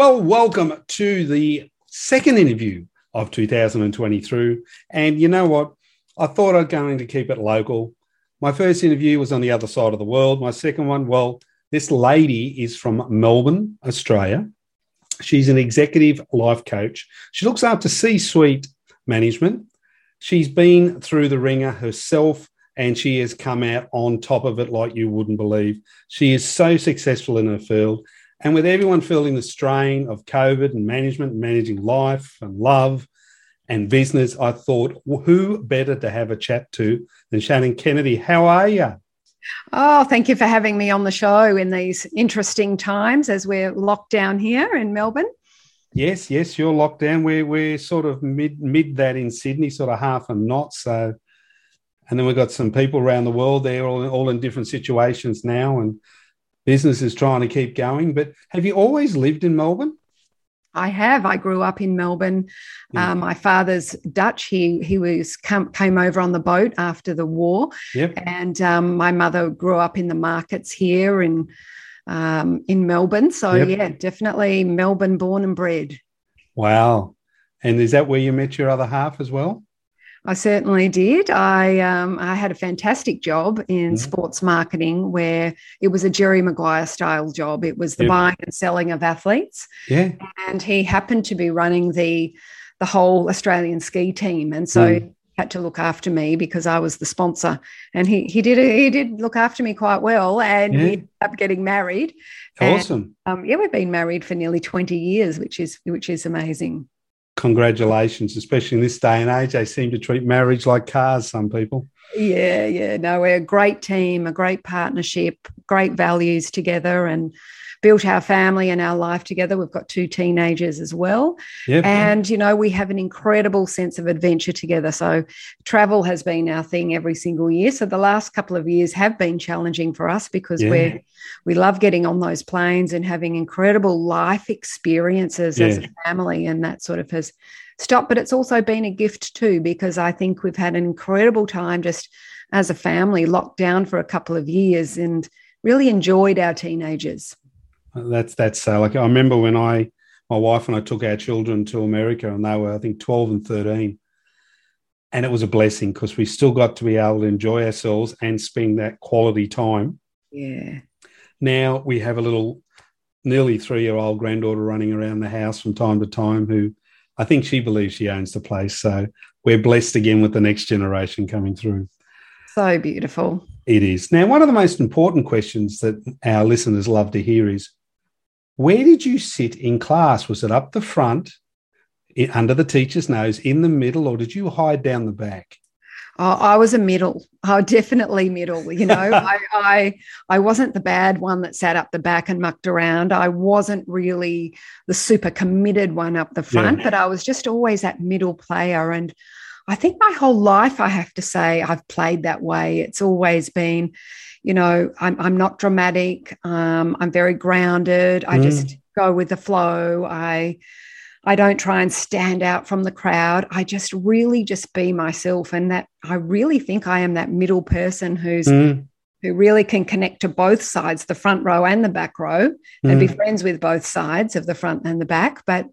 Well, welcome to the second interview of 2023. And you know what? I thought I'd going to keep it local. My first interview was on the other side of the world. My second one, well, this lady is from Melbourne, Australia. She's an executive life coach. She looks after C suite management. She's been through the ringer herself and she has come out on top of it like you wouldn't believe. She is so successful in her field. And with everyone feeling the strain of COVID and management, and managing life and love and business, I thought, who better to have a chat to than Shannon Kennedy? How are you? Oh, thank you for having me on the show in these interesting times as we're locked down here in Melbourne. Yes, yes, you're locked down. We're we're sort of mid mid that in Sydney, sort of half and not. So, and then we've got some people around the world. They're all all in different situations now, and business is trying to keep going. But have you always lived in Melbourne? I have. I grew up in Melbourne. Yeah. Uh, my father's Dutch. He he was come, came over on the boat after the war, yep. and um, my mother grew up in the markets here in um, in Melbourne. So yep. yeah, definitely Melbourne born and bred. Wow! And is that where you met your other half as well? I certainly did. I um, I had a fantastic job in mm. sports marketing where it was a Jerry Maguire style job. It was the yep. buying and selling of athletes. Yeah. And he happened to be running the the whole Australian ski team, and so mm. had to look after me because I was the sponsor. And he he did he did look after me quite well, and yeah. we ended up getting married. Awesome. And, um, yeah, we've been married for nearly twenty years, which is which is amazing congratulations, especially in this day and age. They seem to treat marriage like cars, some people. Yeah, yeah. No, we're a great team, a great partnership, great values together, and built our family and our life together. We've got two teenagers as well. Yep. And, you know, we have an incredible sense of adventure together. So travel has been our thing every single year. So the last couple of years have been challenging for us because yeah. we're we love getting on those planes and having incredible life experiences yeah. as a family. And that sort of has stopped. But it's also been a gift too, because I think we've had an incredible time just as a family locked down for a couple of years and really enjoyed our teenagers. That's that's uh, like I remember when I my wife and I took our children to America and they were I think 12 and 13 and it was a blessing because we still got to be able to enjoy ourselves and spend that quality time. Yeah. Now we have a little nearly 3-year-old granddaughter running around the house from time to time who I think she believes she owns the place so we're blessed again with the next generation coming through. So beautiful. It is. Now, one of the most important questions that our listeners love to hear is where did you sit in class? Was it up the front, under the teacher's nose, in the middle, or did you hide down the back? Oh, I was a middle. Oh, definitely middle. You know, I, I I wasn't the bad one that sat up the back and mucked around. I wasn't really the super committed one up the front, yeah. but I was just always that middle player. And I think my whole life, I have to say, I've played that way. It's always been, you know, I'm, I'm not dramatic. Um, I'm very grounded. I mm. just go with the flow. I, I don't try and stand out from the crowd. I just really just be myself. And that I really think I am that middle person who's mm. who really can connect to both sides, the front row and the back row, mm. and be mm. friends with both sides of the front and the back, but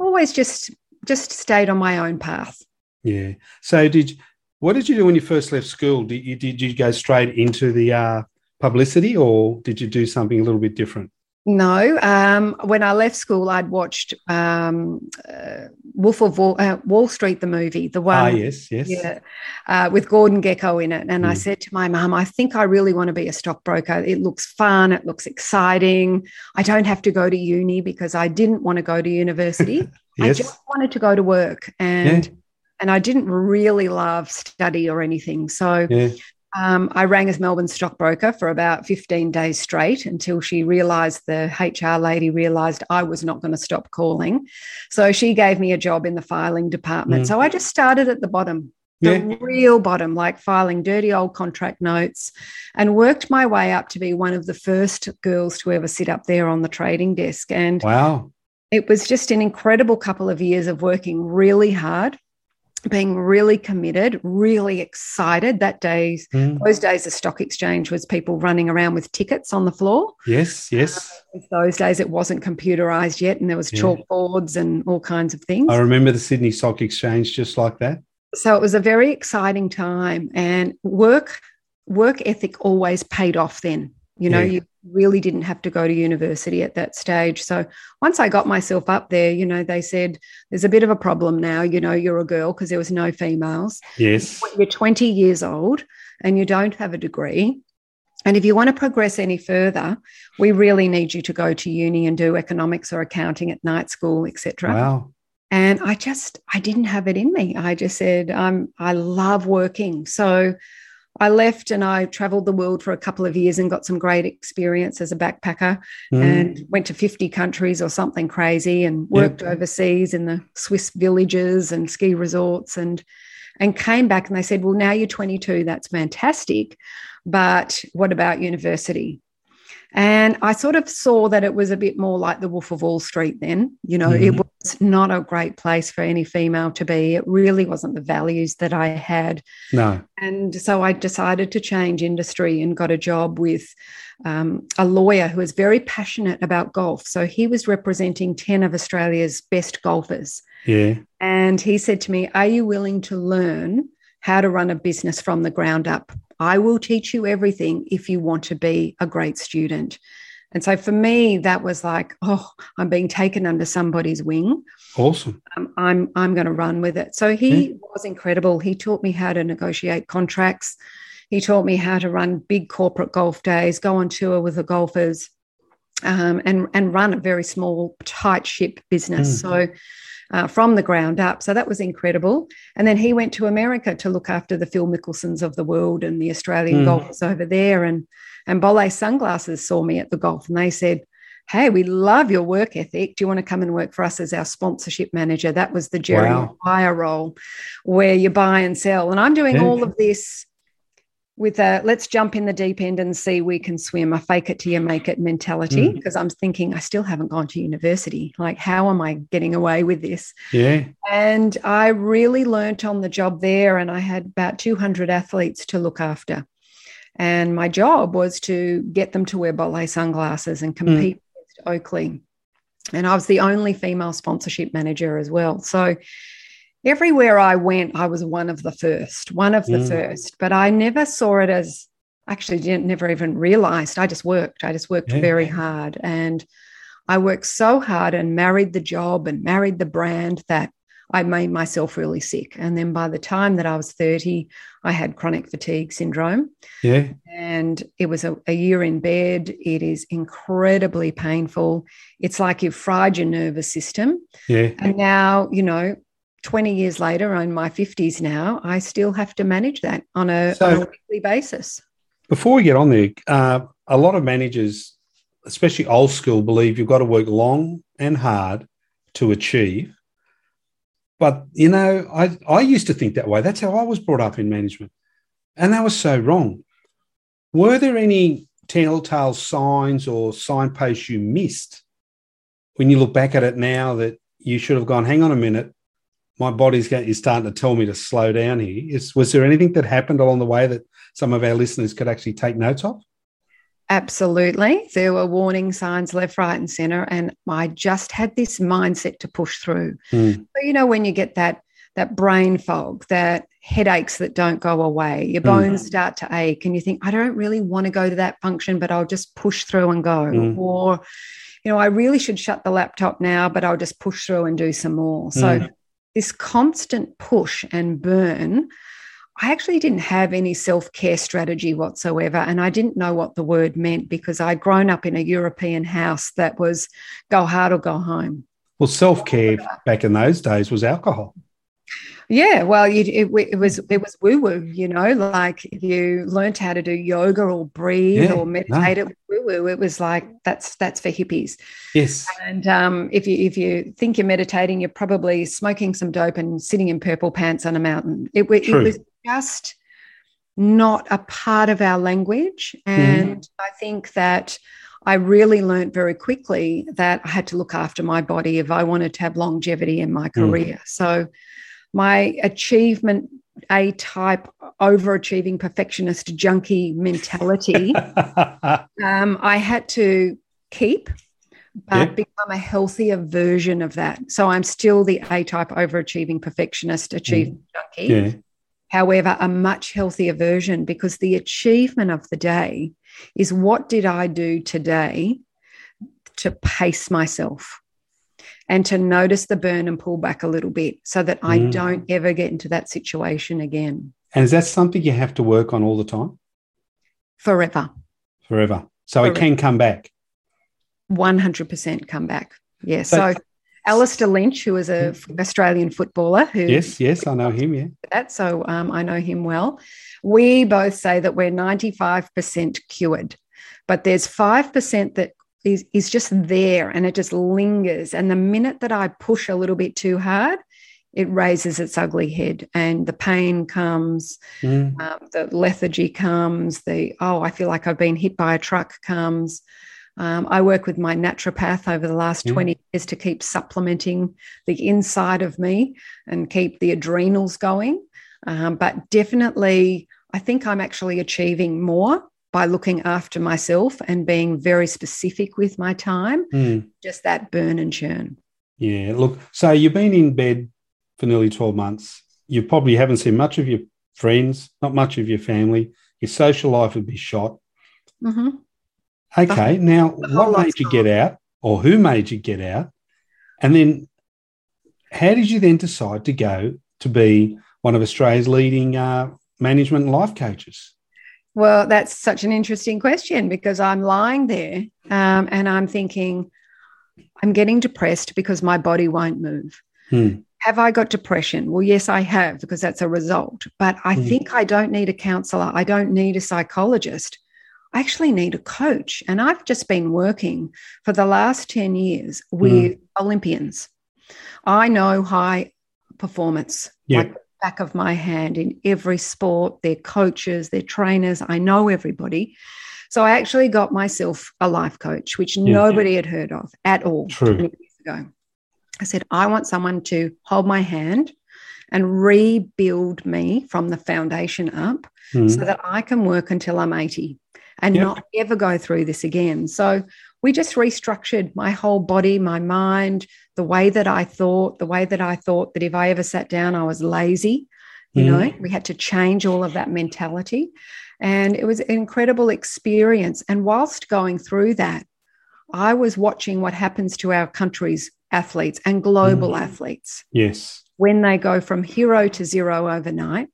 always just just stayed on my own path. Yeah. So did what did you do when you first left school? Did you did you go straight into the uh, publicity, or did you do something a little bit different? No. Um, when I left school, I'd watched um, uh, Wolf of Wall, uh, Wall, Street, the movie, the one. Ah, yes, yes. Yeah, uh, with Gordon Gekko in it. And mm. I said to my mum, I think I really want to be a stockbroker. It looks fun. It looks exciting. I don't have to go to uni because I didn't want to go to university. yes. I just wanted to go to work. And yeah and I didn't really love study or anything. So yeah. um, I rang as Melbourne stockbroker for about 15 days straight until she realised the HR lady realised I was not going to stop calling. So she gave me a job in the filing department. Mm. So I just started at the bottom. The yeah. real bottom, like filing dirty old contract notes, and worked my way up to be one of the first girls to ever sit up there on the trading desk. And wow, it was just an incredible couple of years of working really hard being really committed, really excited. That days, mm. those days, the stock exchange was people running around with tickets on the floor. Yes, yes. Uh, those days, it wasn't computerized yet, and there was yeah. chalkboards and all kinds of things. I remember the Sydney Stock Exchange just like that. So it was a very exciting time, and work work ethic always paid off. Then you know, yeah. you really didn't have to go to university at that stage. So once I got myself up there, you know, they said, there's a bit of a problem now. You know, you're a girl because there was no females. Yes. You're 20 years old and you don't have a degree. And if you want to progress any further, we really need you to go to uni and do economics or accounting at night school, etc. Wow. And I just, I didn't have it in me. I just said, I'm, I love working. So I left and I traveled the world for a couple of years and got some great experience as a backpacker mm. and went to 50 countries or something crazy and worked yep. overseas in the Swiss villages and ski resorts and and came back and they said, "Well, now you're 22, that's fantastic, but what about university?" And I sort of saw that it was a bit more like the Wolf of Wall Street then. You know, mm-hmm. it was not a great place for any female to be. It really wasn't the values that I had. No. And so I decided to change industry and got a job with um, a lawyer who was very passionate about golf. So he was representing 10 of Australia's best golfers. Yeah. And he said to me, Are you willing to learn how to run a business from the ground up? I will teach you everything if you want to be a great student. And so for me, that was like, oh, I'm being taken under somebody's wing. Awesome. Um, I'm I'm going to run with it. So he yeah. was incredible. He taught me how to negotiate contracts. He taught me how to run big corporate golf days, go on tour with the golfers, um, and and run a very small tight ship business. Mm. So uh, from the ground up. So that was incredible. And then he went to America to look after the Phil Mickelsons of the world and the Australian mm. golfers over there. And and Bolle Sunglasses saw me at the golf and they said, Hey, we love your work ethic. Do you want to come and work for us as our sponsorship manager? That was the Jerry wow. Role where you buy and sell. And I'm doing yeah. all of this with a let's jump in the deep end and see we can swim a fake it till you make it mentality because mm. i'm thinking i still haven't gone to university like how am i getting away with this yeah and i really learnt on the job there and i had about 200 athletes to look after and my job was to get them to wear Bolle sunglasses and mm. compete mm. against oakley and i was the only female sponsorship manager as well so everywhere I went, I was one of the first, one of the mm. first, but I never saw it as actually didn't never even realized. I just worked. I just worked yeah. very hard. And I worked so hard and married the job and married the brand that I made myself really sick. And then by the time that I was 30, I had chronic fatigue syndrome. Yeah. And it was a, a year in bed. It is incredibly painful. It's like you've fried your nervous system. Yeah. And now, you know, 20 years later, I'm in my 50s now, I still have to manage that on a, so, on a weekly basis. Before we get on there, uh, a lot of managers, especially old school, believe you've got to work long and hard to achieve. But, you know, I, I used to think that way. That's how I was brought up in management. And that was so wrong. Were there any telltale signs or signposts you missed when you look back at it now that you should have gone, hang on a minute, my body's getting, is starting to tell me to slow down here. Is, was there anything that happened along the way that some of our listeners could actually take notes of? Absolutely. There were warning signs left, right, and center. And I just had this mindset to push through. Mm. So, you know, when you get that that brain fog, that headaches that don't go away, your hmm. bones mm. start to ache, and you think, I don't really want to go to that function, but I'll just push through and go. Mm. Or, you know, I really should shut the laptop now, but I'll just push through and do some more. So hmm this constant push and burn, I actually didn't have any self care strategy whatsoever. And I didn't know what the word meant because I'd grown up in a European house that was go hard or go home. Well, self care back in those days was alcohol. Yeah, well, you, it, it, was it was woo woo, you know, like you learned how to do yoga or breathe yeah, or meditate. No. It woo woo. It was like that's that's for hippies. Yes. And um, if you if you think you're meditating, you're probably smoking some dope and sitting in purple pants on a mountain. It, it was just not a part of our language, mm-hmm. and mm. I think that. I really learned very quickly that I had to look after my body if I wanted to have longevity in my mm. career. Mm. So my achievement A type overachieving perfectionist junkie mentality, um, I had to keep but yeah. become a healthier version of that. So I'm still the A type overachieving perfectionist, achievement mm. junkie. Yeah. However, a much healthier version because the achievement of the day is what did I do today to pace myself and to notice the burn and pull back a little bit so that I mm. don't ever get into that situation again. And is that something you have to work on all the time? Forever. Forever. So Forever. it can come back. 100% come back. Yes. so Alastair Lynch, who is a Australian footballer, who yes, yes, I know him. Yeah, that so um, I know him well. We both say that we're ninety five percent cured, but there's five percent that is is just there and it just lingers. And the minute that I push a little bit too hard, it raises its ugly head, and the pain comes, mm. um, the lethargy comes, the oh, I feel like I've been hit by a truck comes. Um, I work with my naturopath over the last 20 years to keep supplementing the inside of me and keep the adrenals going. Um, but definitely, I think I'm actually achieving more by looking after myself and being very specific with my time, mm. just that burn and churn. Yeah. Look, so you've been in bed for nearly 12 months. You probably haven't seen much of your friends, not much of your family. Your social life would be shot. Mm-hmm. Okay. Now, what made you get out, or who made you get out? And then, how did you then decide to go to be one of Australia's leading uh, management and life coaches? Well, that's such an interesting question because I'm lying there um, and I'm thinking, I'm getting depressed because my body won't move. Hmm. Have I got depression? Well, yes, I have because that's a result. But I hmm. think I don't need a counselor. I don't need a psychologist. I actually need a coach. And I've just been working for the last 10 years with mm. Olympians. I know high performance yeah. like back of my hand in every sport, their coaches, their trainers. I know everybody. So I actually got myself a life coach, which yeah. nobody had heard of at all True. years ago. I said, I want someone to hold my hand and rebuild me from the foundation up mm. so that I can work until I'm 80 and yep. not ever go through this again. So we just restructured my whole body, my mind, the way that I thought, the way that I thought that if I ever sat down, I was lazy. You mm. know, we had to change all of that mentality. And it was an incredible experience. And whilst going through that, I was watching what happens to our country's athletes and global mm. athletes. Yes. When they go from hero to zero overnight,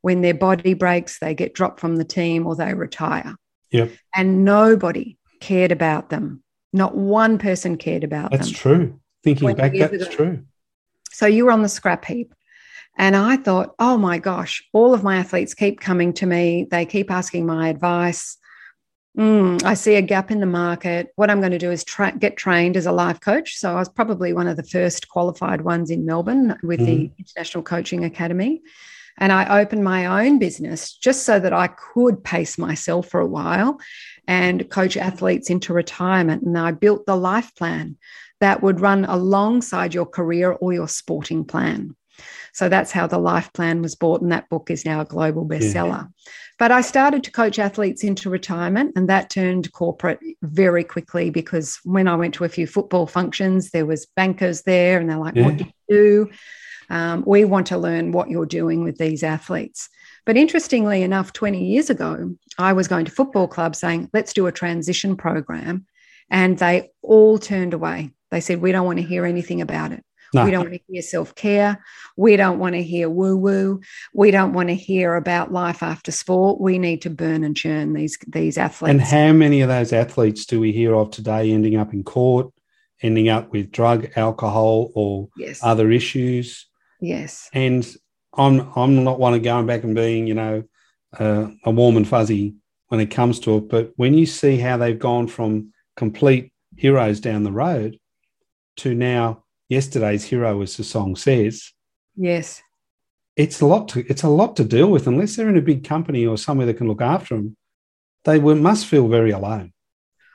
when their body breaks, they get dropped from the team or they retire. Yep. And nobody cared about them. Not one person cared about that's them. That's true. Thinking back, that's ago. true. So you were on the scrap heap. And I thought, oh my gosh, all of my athletes keep coming to me. They keep asking my advice. Mm, I see a gap in the market. What I'm going to do is tra- get trained as a life coach. So I was probably one of the first qualified ones in Melbourne with mm-hmm. the International Coaching Academy. And I opened my own business just so that I could pace myself for a while and coach athletes into retirement. And I built the life plan that would run alongside your career or your sporting plan. So that's how the life plan was bought. And that book is now a global bestseller. Yeah. But I started to coach athletes into retirement, and that turned corporate very quickly because when I went to a few football functions, there was bankers there, and they're like, yeah. "What do you do?" Um, we want to learn what you're doing with these athletes. But interestingly enough, 20 years ago, I was going to football clubs saying, let's do a transition program. And they all turned away. They said, we don't want to hear anything about it. No. We don't want to hear self care. We don't want to hear woo woo. We don't want to hear about life after sport. We need to burn and churn these these athletes. And how many of those athletes do we hear of today ending up in court, ending up with drug, alcohol, or yes. other issues? Yes. And I'm I'm not one of going back and being, you know, uh, a warm and fuzzy when it comes to it. But when you see how they've gone from complete heroes down the road to now yesterday's hero, as the song says. Yes. It's a lot to it's a lot to deal with unless they're in a big company or somewhere that can look after them. They will, must feel very alone.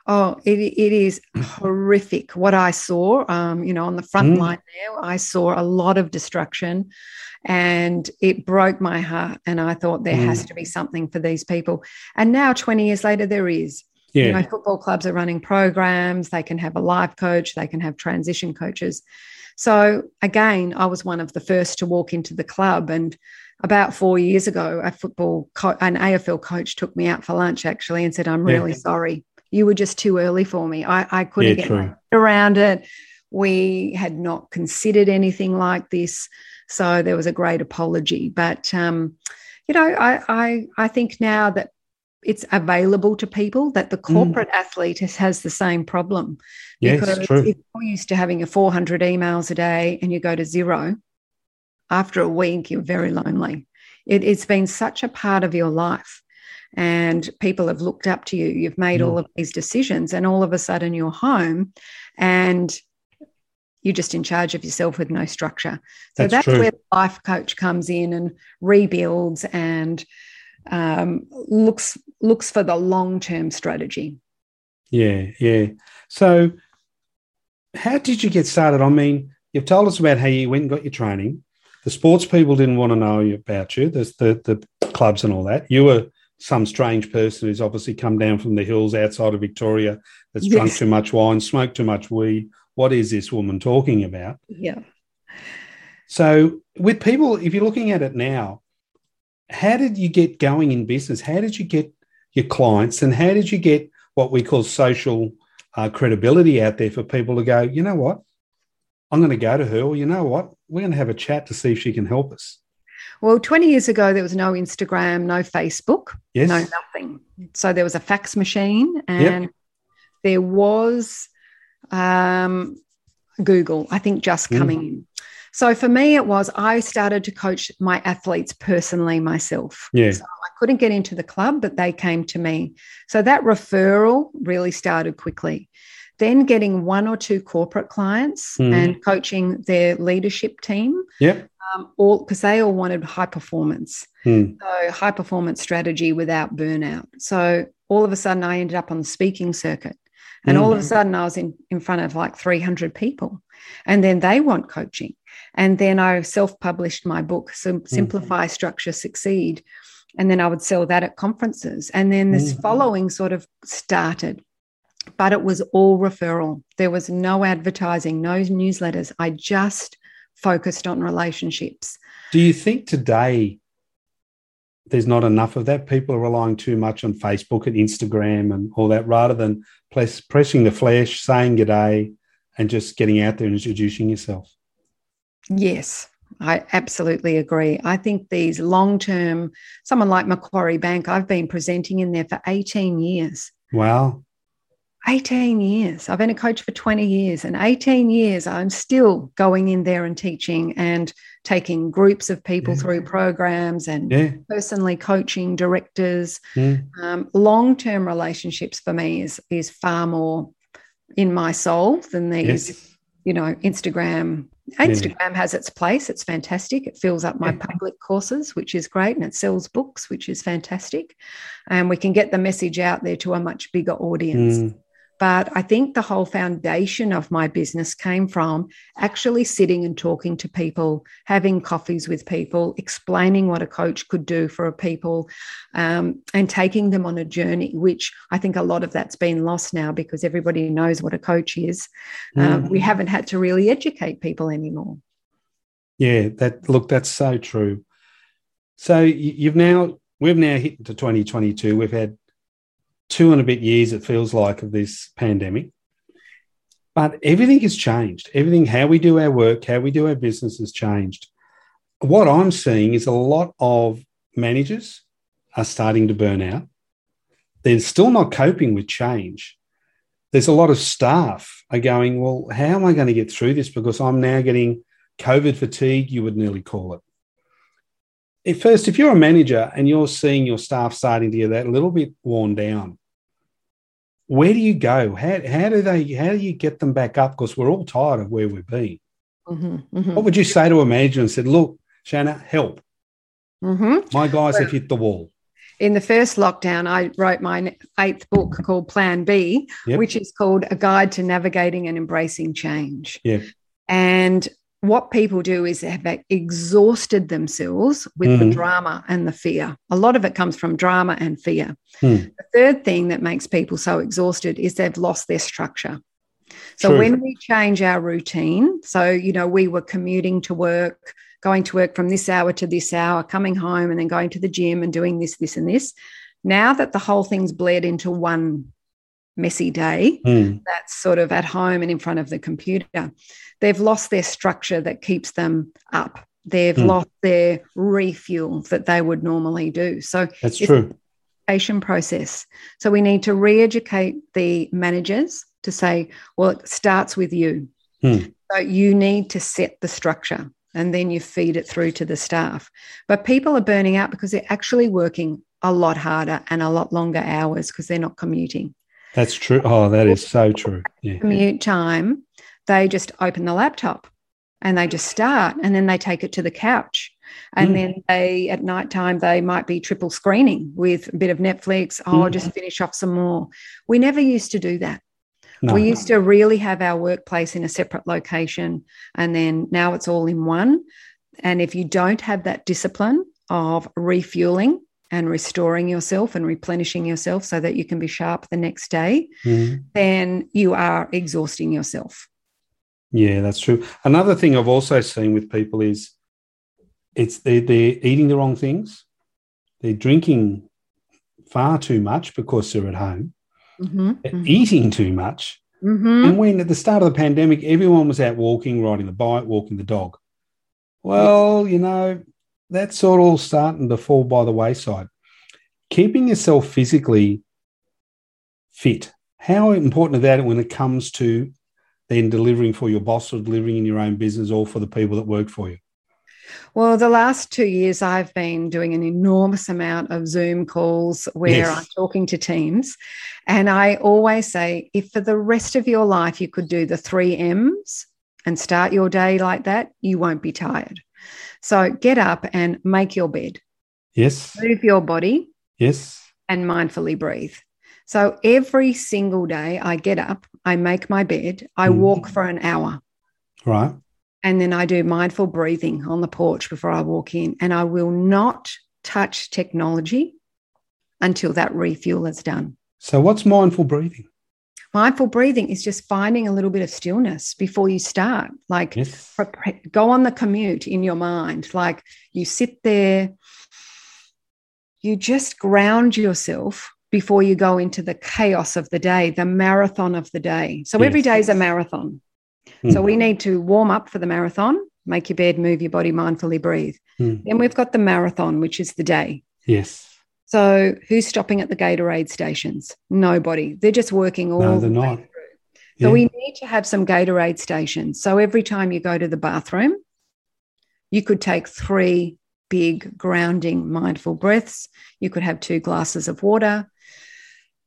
Oh, it, it is horrific what I saw. Um, you know, on the front mm. line there, I saw a lot of destruction and it broke my heart. And I thought there mm. has to be something for these people. And now, 20 years later, there is. Yeah. You know, football clubs are running programs, they can have a life coach, they can have transition coaches. So, again, I was one of the first to walk into the club. And about four years ago, a football, co- an AFL coach took me out for lunch actually and said, I'm really yeah. sorry you were just too early for me. I, I couldn't yeah, get around it. We had not considered anything like this. So there was a great apology. But, um, you know, I, I, I think now that it's available to people that the mm. corporate mm. athlete has, has the same problem. Because yes, true. if you're used to having a 400 emails a day and you go to zero, after a week, you're very lonely. It, it's been such a part of your life and people have looked up to you. You've made mm. all of these decisions, and all of a sudden you're home and you're just in charge of yourself with no structure. So that's, that's where the life coach comes in and rebuilds and um, looks looks for the long term strategy. Yeah, yeah. So, how did you get started? I mean, you've told us about how you went and got your training. The sports people didn't want to know about you. the the clubs and all that. You were some strange person who's obviously come down from the hills outside of Victoria that's yes. drunk too much wine, smoked too much weed. What is this woman talking about? Yeah. So, with people, if you're looking at it now, how did you get going in business? How did you get your clients and how did you get what we call social uh, credibility out there for people to go, you know what? I'm going to go to her, or you know what? We're going to have a chat to see if she can help us. Well, 20 years ago, there was no Instagram, no Facebook, yes. no nothing. So there was a fax machine and yep. there was um, Google, I think, just mm. coming mm. in. So for me, it was I started to coach my athletes personally myself. Yeah. So I couldn't get into the club, but they came to me. So that referral really started quickly. Then getting one or two corporate clients mm. and coaching their leadership team. Yep um, all because they all wanted high performance. Hmm. So high performance strategy without burnout. So all of a sudden, I ended up on the speaking circuit, and all of a hmm. sudden, I was in in front of like three hundred people, and then they want coaching, and then I self published my book, so Simplify, Structure, Succeed, and then I would sell that at conferences, and then this hmm. following sort of started. But it was all referral. There was no advertising, no newsletters. I just focused on relationships. Do you think today there's not enough of that? People are relying too much on Facebook and Instagram and all that rather than press, pressing the flesh, saying good day, and just getting out there and introducing yourself. Yes, I absolutely agree. I think these long term, someone like Macquarie Bank, I've been presenting in there for 18 years. Wow. 18 years. I've been a coach for 20 years, and 18 years I'm still going in there and teaching and taking groups of people yeah. through programs and yeah. personally coaching directors. Yeah. Um, Long term relationships for me is, is far more in my soul than these, yes. you know, Instagram. Instagram has its place. It's fantastic. It fills up my public courses, which is great, and it sells books, which is fantastic. And we can get the message out there to a much bigger audience. Mm. But I think the whole foundation of my business came from actually sitting and talking to people, having coffees with people, explaining what a coach could do for a people, um, and taking them on a journey, which I think a lot of that's been lost now because everybody knows what a coach is. Mm. Um, we haven't had to really educate people anymore. Yeah, that look, that's so true. So you've now we've now hit into 2022. We've had two and a bit years, it feels like, of this pandemic. But everything has changed. Everything, how we do our work, how we do our business has changed. What I'm seeing is a lot of managers are starting to burn out. They're still not coping with change. There's a lot of staff are going, Well, how am I going to get through this? Because I'm now getting COVID fatigue, you would nearly call it. At first, if you're a manager and you're seeing your staff starting to get that a little bit worn down, where do you go? How, how do they? How do you get them back up? Because we're all tired of where we've been. Mm-hmm, mm-hmm. What would you say to a manager and said, "Look, Shanna, help. Mm-hmm. My guys well, have hit the wall." in the first lockdown, I wrote my eighth book called Plan B, Yep. which is called A Guide to Navigating and Embracing Change. Yeah. And what people do is have exhausted themselves with the Mhm. drama and the fear. A lot of it comes from drama and fear. Hmm. The third thing that makes people so exhausted is they've lost their structure. So True. when we change our routine, so you know, we were commuting to work, going to work from this hour to this hour, coming home and then going to the gym and doing this, this, and this. Now that the whole thing's bled into one messy day, Mm. that's sort of at home and in front of the computer, they've lost their structure that keeps them up. They've Hmm. lost their refuel that they would normally do. So That's true. education process. So we need to re-educate the managers to say, well, it starts with you. Hmm. So you need to set the structure and then you feed it through to the staff. But people are burning out because they're actually working a lot harder and a lot longer hours because they're not commuting. That's true. Oh, that is so true. Yeah. Commute time, they just open the laptop and they just start and then they take it to the couch. And Mm. then they, at night time, they might be triple screening with a bit of Netflix. Oh, I'll Mm. just finish off some more. We never used to do that. No. We used to really have our workplace in a separate location. And then now it's all in one. And if you don't have that discipline of refueling and restoring yourself and replenishing yourself so that you can be sharp the next day, Mhm. then you are exhausting yourself. Yeah, that's true. Another thing I've also seen with people is it's they they're eating the wrong things. They're drinking far too much because they're at home. Mhm, They're mhm, eating too much. mhm. And when at the start of the pandemic, everyone was out walking, riding the bike, walking the dog. Well, you know, that's sort of all starting to fall by the wayside. Keeping yourself physically fit, how important is that when it comes to then delivering for your boss or delivering in your own business or for the people that work for you? Well, the last two years, I've been doing an enormous amount of Zoom calls where Yes. I'm talking to teams. And I always say, if for the rest of your life you could do the three M's and start your day like that, you won't be tired. So get up and make your bed, Yes. move your body, Yes. and mindfully breathe. So every single day, I get up, I make my bed, I Mm. walk for an hour. Right. And then I do mindful breathing on the porch before I walk in. And I will not touch technology until that refuel is done. So, what's mindful breathing? Mindful breathing is just finding a little bit of stillness before you start. Like, Yes. go on the commute in your mind. Like, you sit there, you just ground yourself before you go into the chaos of the day, the marathon of the day. So, every Yes. day is a marathon. Mm. So we need to warm up for the marathon, make your bed, move your body, mindfully breathe. Mm. Then we've got the marathon, which is the day. Yes. So who's stopping at the Gatorade stations? Nobody. They're just working all No, the they're way not. through. Yeah. So we need to have some Gatorade stations. So every time you go to the bathroom, you could take three big grounding mindful breaths. You could have two glasses of water.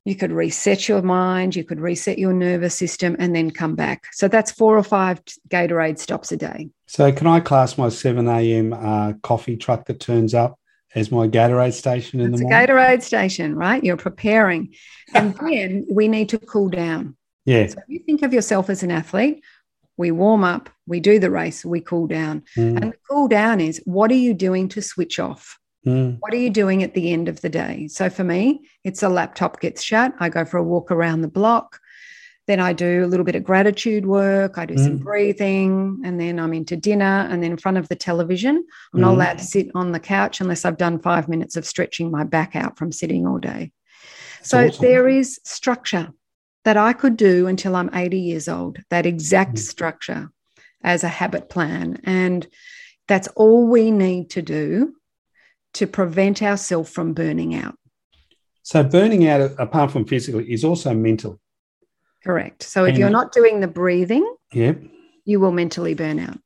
You could reset your mind, you could reset your nervous system, and then come back. So that's four or five Gatorade stops a day. So, can I class my 7 a.m. Uh, coffee truck that turns up as my Gatorade station in the morning? It's the a morning? Gatorade station, right? You're preparing. And then we need to cool down. Yeah. So if you think of yourself as an athlete, we warm up, we do the race, we cool down. Mm, And the cool down is what are you doing to switch off? Mm, What are you doing at the end of the day? So for me, it's a laptop gets shut. I go for a walk around the block. Then I do a little bit of gratitude work. I do some Mm. breathing, and then I'm into dinner. And then in front of the television, I'm not Mm. allowed to sit on the couch unless I've done five minutes of stretching my back out from sitting all day. That's So awesome. there is structure that I could do until I'm 80 years old, that exact Mm. structure as a habit plan. And that's all we need to do to prevent ourselves from burning out. So, burning out, apart from physically, is also mental. Correct. So if you're not doing the breathing, Yep. you will mentally burn out.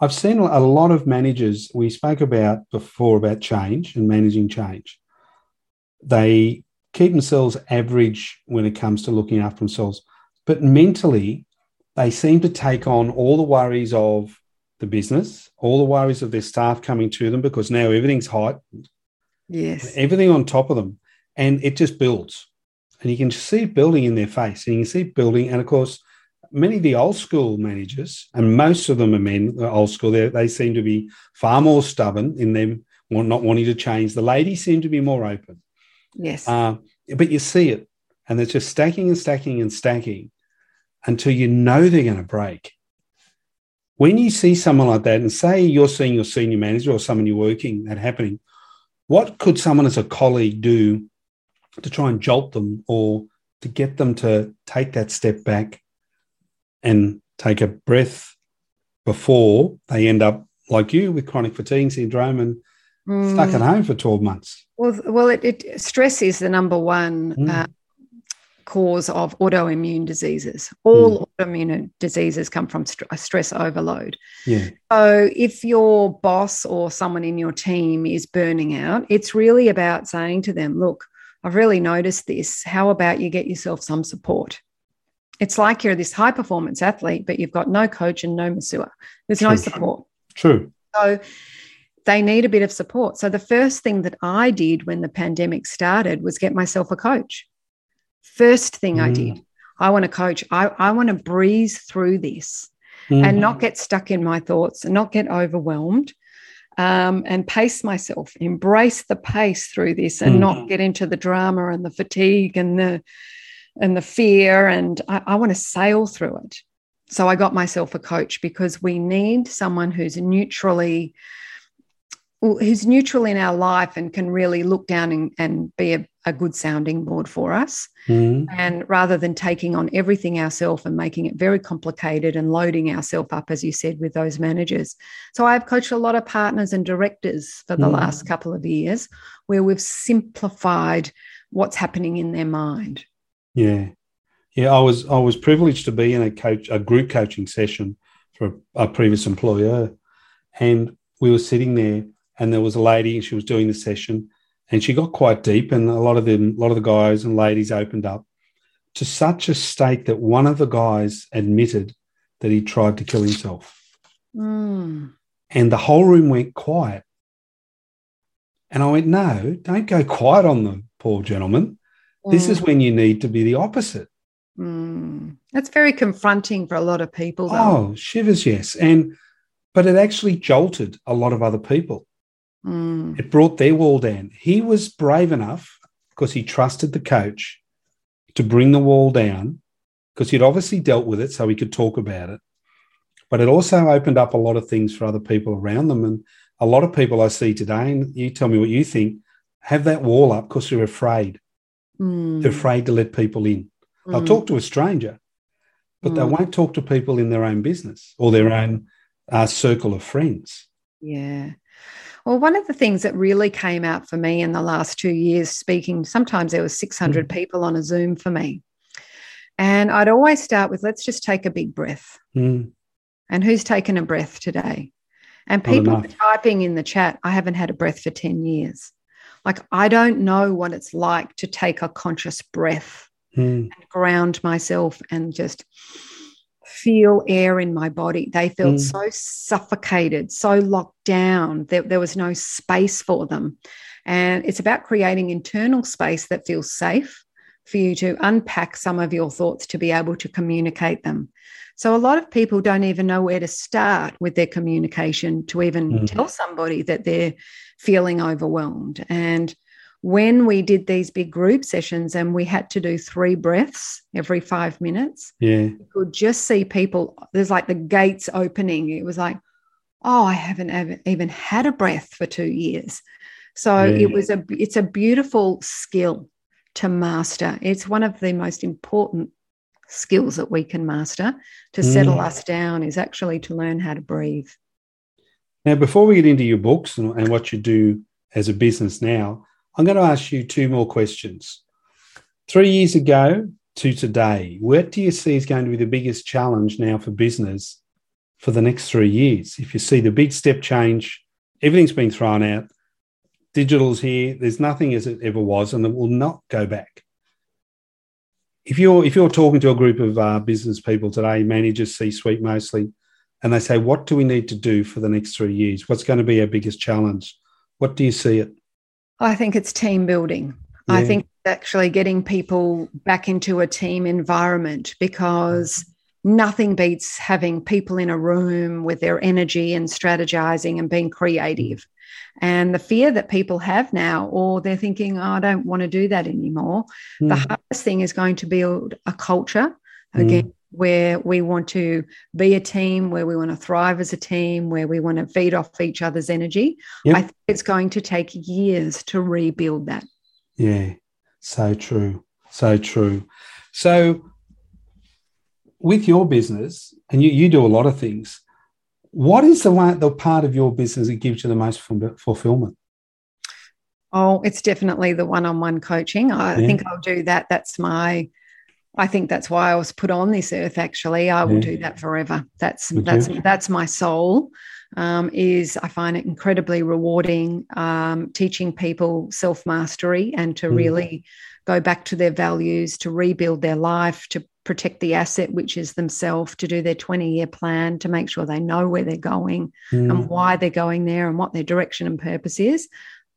I've seen a lot of managers, we spoke about before about change and managing change. They keep themselves average when it comes to looking after themselves, but mentally, they seem to take on all the worries of the business, all the worries of their staff coming to them because now everything's heightened. Yes. everything on top of them, and it just builds. And you can see building in their face, and you can see building. And of course, many of the old school managers, and most of them are men, the old school, they, they seem to be far more stubborn in them not wanting to change. The ladies seem to be more open. Yes. Uh, but you see it, and it's just stacking and stacking and stacking until you know they're going to break. When you see someone like that, and say you're seeing your senior manager or someone you're working that happening, what could someone as a colleague do to try and jolt them or to get them to take that step back and take a breath before they end up like you with chronic fatigue syndrome and mm. stuck at home for 12 months? Well, well, it, it stress is the number one mm. uh, cause of autoimmune diseases. All mm. autoimmune diseases come from st- stress overload. Yeah. So if your boss or someone in your team is burning out, it's really about saying to them, look, I've really noticed this. How about you get yourself some support? It's like you're this high performance athlete, but you've got no coach and no masseur. There's True. no support. True. So they need a bit of support. So the first thing that I did when the pandemic started was get myself a coach. First thing mm. I did. I want to coach. I, I want to breeze through this mm. and not get stuck in my thoughts and not get overwhelmed um, and pace myself, embrace the pace through this and mm. not get into the drama and the fatigue and the and the fear. And I, I want to sail through it. So I got myself a coach because we need someone who's neutrally who's neutral in our life and can really look down and, and be a, a, good sounding board for us. Mm. And rather than taking on everything ourselves and making it very complicated and loading ourselves up, as you said, with those managers. So I've coached a lot of partners and directors for the mm. last couple of years where we've simplified what's happening in their mind. Yeah. Yeah, I was I was privileged to be in a coach a group coaching session for a previous employer, and we were sitting there and there was a lady she was doing the session and she got quite deep and a lot of them a lot of the guys and ladies opened up to such a state that one of the guys admitted that he tried to kill himself mm. and the whole room went quiet and i went no don't go quiet on the poor gentleman mm. this is mm. when you need to be the opposite mm. that's very confronting for a lot of people though. oh shivers yes and but it actually jolted a lot of other people Mm. It brought their wall down. He was brave enough because he trusted the coach to bring the wall down because he'd obviously dealt with it so he could talk about it. But it also opened up a lot of things for other people around them. And a lot of people I see today, and you tell me what you think, have that wall up because they're afraid. Mm. They're afraid to let people in. They'll mm. talk to a stranger, but they mm. won't talk to people in their own business or their own uh, circle of friends. Yeah. Well, one of the things that really came out for me in the last two years, speaking, sometimes there was 600 mm. people on a Zoom for me. And I'd always start with, let's just take a big breath. Mm. And who's taken a breath today? And people are typing in the chat, I haven't had a breath for 10 years. Like, I don't know what it's like to take a conscious breath mm. and ground myself and just feel air in my body. They felt mm. so suffocated, so locked down. There, there was no space for them. And it's about creating internal space that feels safe for you to unpack some of your thoughts to be able to communicate them. So, a lot of people don't even know where to start with their communication to even mm. tell somebody that they're feeling overwhelmed. And when we did these big group sessions and we had to do three breaths every five minutes, yeah, you could just see people. There's like the gates opening. It was like, oh, I haven't even had a breath for two years. So yeah. it was a it's a beautiful skill to master. It's one of the most important skills that we can master to settle mm. us down is actually to learn how to breathe. Now, before we get into your books and, and what you do as a business now, I'm going to ask you two more questions. Three years ago to today, what do you see is going to be the biggest challenge now for business for the next three years? If you see the big step change, everything's been thrown out, digital's here, there's nothing as it ever was, and it will not go back. If you're if you're talking to a group of uh, business people today, managers, C-suite mostly, and they say, "What do we need to do for the next three years? What's going to be our biggest challenge?" What do you see it? I think it's team building. Yeah. I think actually getting people back into a team environment because nothing beats having people in a room with their energy and strategizing and being creative. And the fear that people have now, or they're thinking, oh, I don't want to do that anymore. Mm. The hardest thing is going to build a culture again. Mm. Where we want to be a team, where we want to thrive as a team, where we want to feed off each other's energy. Yep. I think it's going to take years to rebuild that. Yeah, so true. So true. So, with your business, and you, you do a lot of things, what is the one, the part of your business that gives you the most fulfillment? Oh, it's definitely the one-on-one coaching. I yeah. think I'll do that. That's my. I think that's why I was put on this earth. Actually, I will yeah. do that forever. That's that's that's my soul. Um, is I find it incredibly rewarding um, teaching people self mastery and to mm. really go back to their values, to rebuild their life, to protect the asset, which is themselves, to do their 20 year plan, to make sure they know where they're going mm. and why they're going there and what their direction and purpose is.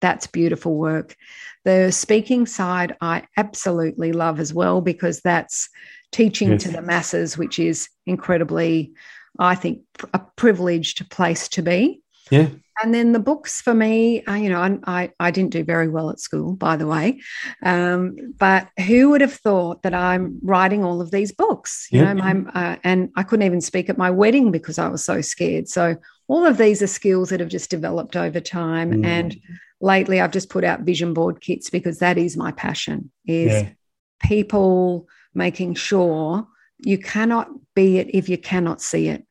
That's beautiful work. The speaking side, I absolutely love as well because that's teaching yes. to the masses, which is incredibly, I think, a privileged place to be. Yeah. And then the books for me, uh, you know, I, I, I, didn't do very well at school, by the way. Um, but who would have thought that I'm writing all of these books? You yep. know, my, uh, and I couldn't even speak at my wedding because I was so scared. So all of these are skills that have just developed over time. Mm. And lately, I've just put out vision board kits because that is my passion. Is yeah. people making sure you cannot be it if you cannot see it.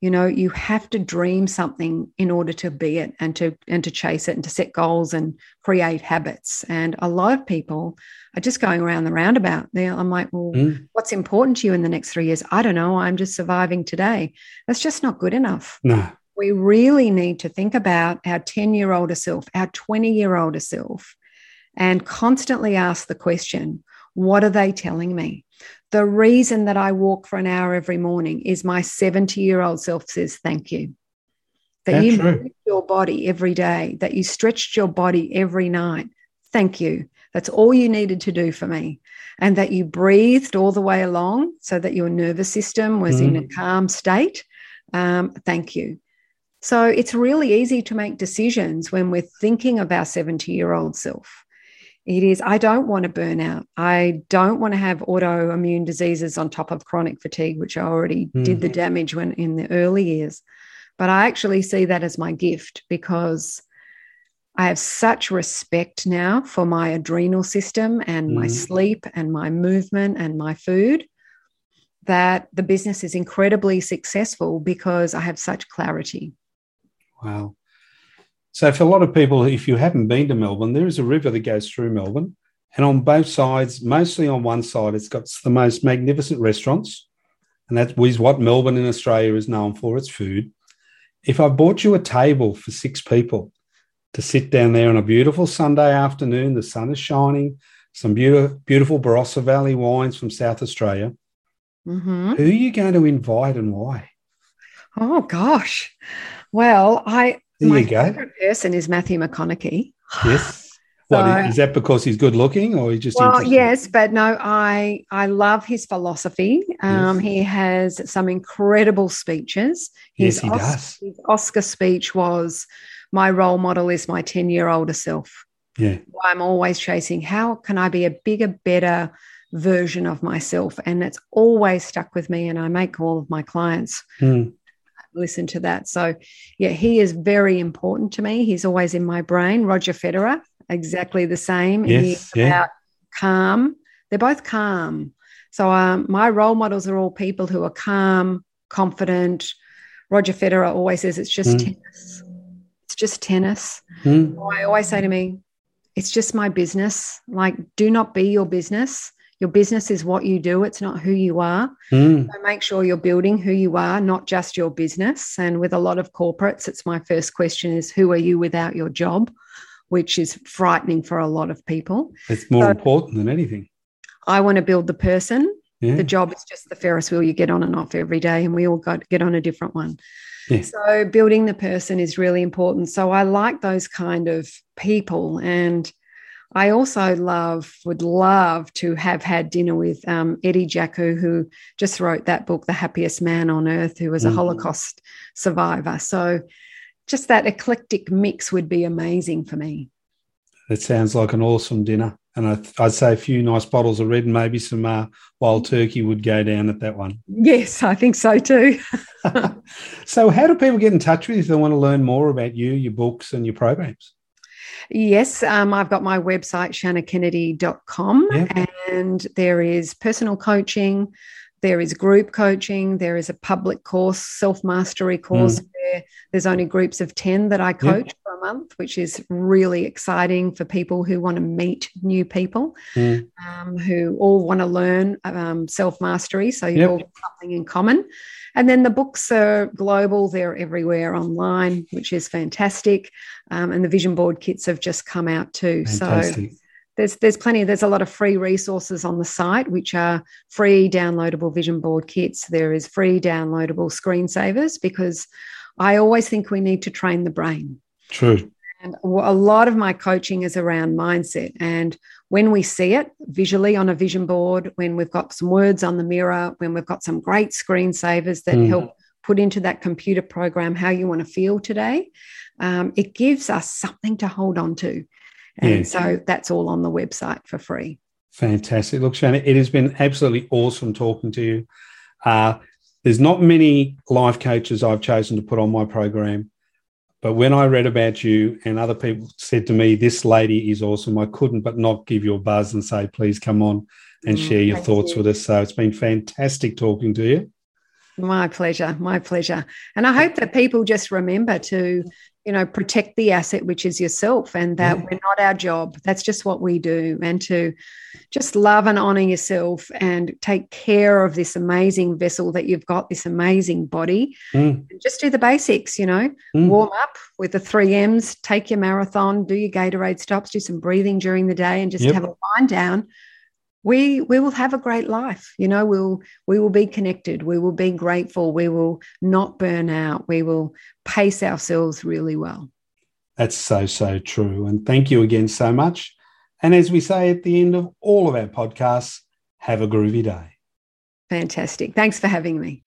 You know you have to dream something in order to be it and to and to chase it and to set goals and create habits. And a lot of people are just going around the roundabout. There i'm like well mm. what's important to you in the next three years? I don't know. I'm just surviving today. That's just not good enough. No we really need to think about our 10 year older self our 20 year older self and constantly ask the question what are they telling me the reason that I walk for an hour every morning is my 70 year old self says, Thank you. That That's you move your body every day, that you stretched your body every night. Thank you. That's all you needed to do for me. And that you breathed all the way along so that your nervous system was mm. in a mm. calm state. Um, thank you. So it's really easy to make decisions when we're thinking of our 70 year old self. It is, I don't want to burn out. I don't want to have autoimmune diseases on top of chronic fatigue, which I already mm. did the damage when in the early years. But I actually see that as my gift because I have such respect now for my adrenal system and mm. my sleep and my movement and my food that the business is incredibly successful because I have such clarity. Wow. So, for a lot of people, if you haven't been to Melbourne, there is a river that goes through Melbourne. And on both sides, mostly on one side, it's got the most magnificent restaurants. And that is what Melbourne in Australia is known for its food. If I bought you a table for six people to sit down there on a beautiful Sunday afternoon, the sun is shining, some beautiful, beautiful Barossa Valley wines from South Australia, mm-hmm. who are you going to invite and why? Oh, gosh. Well, I there My you go. favorite person is Matthew McConaughey. Yes. So, what, is that because he's good looking or he's just well yes but no i i love his philosophy um, yes. he has some incredible speeches his yes he oscar, does his oscar speech was my role model is my 10 year older self yeah i'm always chasing how can i be a bigger better version of myself and it's always stuck with me and i make all of my clients mm listen to that. So, yeah, he is very important to me. He's always in my brain. Roger Federer, exactly the same. Yes, yeah. about calm. They're both calm. So, um, my role models are all people who are calm, confident. Roger Federer always says it's just mm. tennis. It's just tennis. Mm. I always say to me, it's just my business. Like, do not be your business your business is what you do, it's not who you are. Mm. So make sure you're building who you are, not just your business. And with a lot of corporates, it's my first question is who are you without your job, which is frightening for a lot of people. It's more so important than anything. I want to build the person. Yeah. The job is just the Ferris wheel you get on and off every day, and we all got get on a different one. Yeah. So building the person is really important. So I like those kind of people and I also love, would love to have had dinner with um, Eddie Jaku, who just wrote that book, The Happiest Man on Earth, who was a mm. Holocaust survivor. So just that eclectic mix would be amazing for me. It sounds like an awesome dinner. And I, would say a few nice bottles of red and maybe some uh, wild turkey would go down at that one. Yes, I think so too. so, how do people get in touch with you if they want to learn more about you, your books, and your programs? Yes, um, I've got my website, shannahkennedy.com, yeah. and there is personal coaching, there is group coaching, there is a public course, self mastery course. Mm. Where there's only groups of 10 that I coach for a month, which is really exciting for people who want to meet new people mm. um, who all want to learn um, self mastery. So you've yep. all got something in common. And then the books are global, they're everywhere online, which is fantastic. Um, and the vision board kits have just come out too. Fantastic. So there's there's plenty there's a lot of free resources on the site which are free downloadable vision board kits there is free downloadable screensavers because i always think we need to train the brain true and a lot of my coaching is around mindset and when we see it visually on a vision board, when we've got some words on the mirror, when we've got some great screensavers that mm. help put into that computer program how you want to feel today, um, it gives us something to hold on to. And yeah. so that's all on the website for free. Fantastic. Look, Shannon, it has been absolutely awesome talking to you. Uh, there's not many life coaches I've chosen to put on my program but when I read about you and other people said to me, this lady is awesome, I couldn't but not give you a buzz and say, please come on and mm, share your thoughts you. with us. So it's been fantastic talking to you. My pleasure. My pleasure. And I hope that people just remember to you know protect the asset which is yourself and that yeah. we're not our job that's just what we do and to just love and honor yourself and take care of this amazing vessel that you've got this amazing body mm. just do the basics you know mm. warm up with the 3 m's take your marathon do your gatorade stops do some breathing during the day and just yep. have a wind down we we will have a great life you know we'll we will be connected we will be grateful we will not burn out we will pace ourselves really well. That's so so true and thank you again so much. And as we say at the end of all of our podcasts have a groovy day. Fantastic. Thanks for having me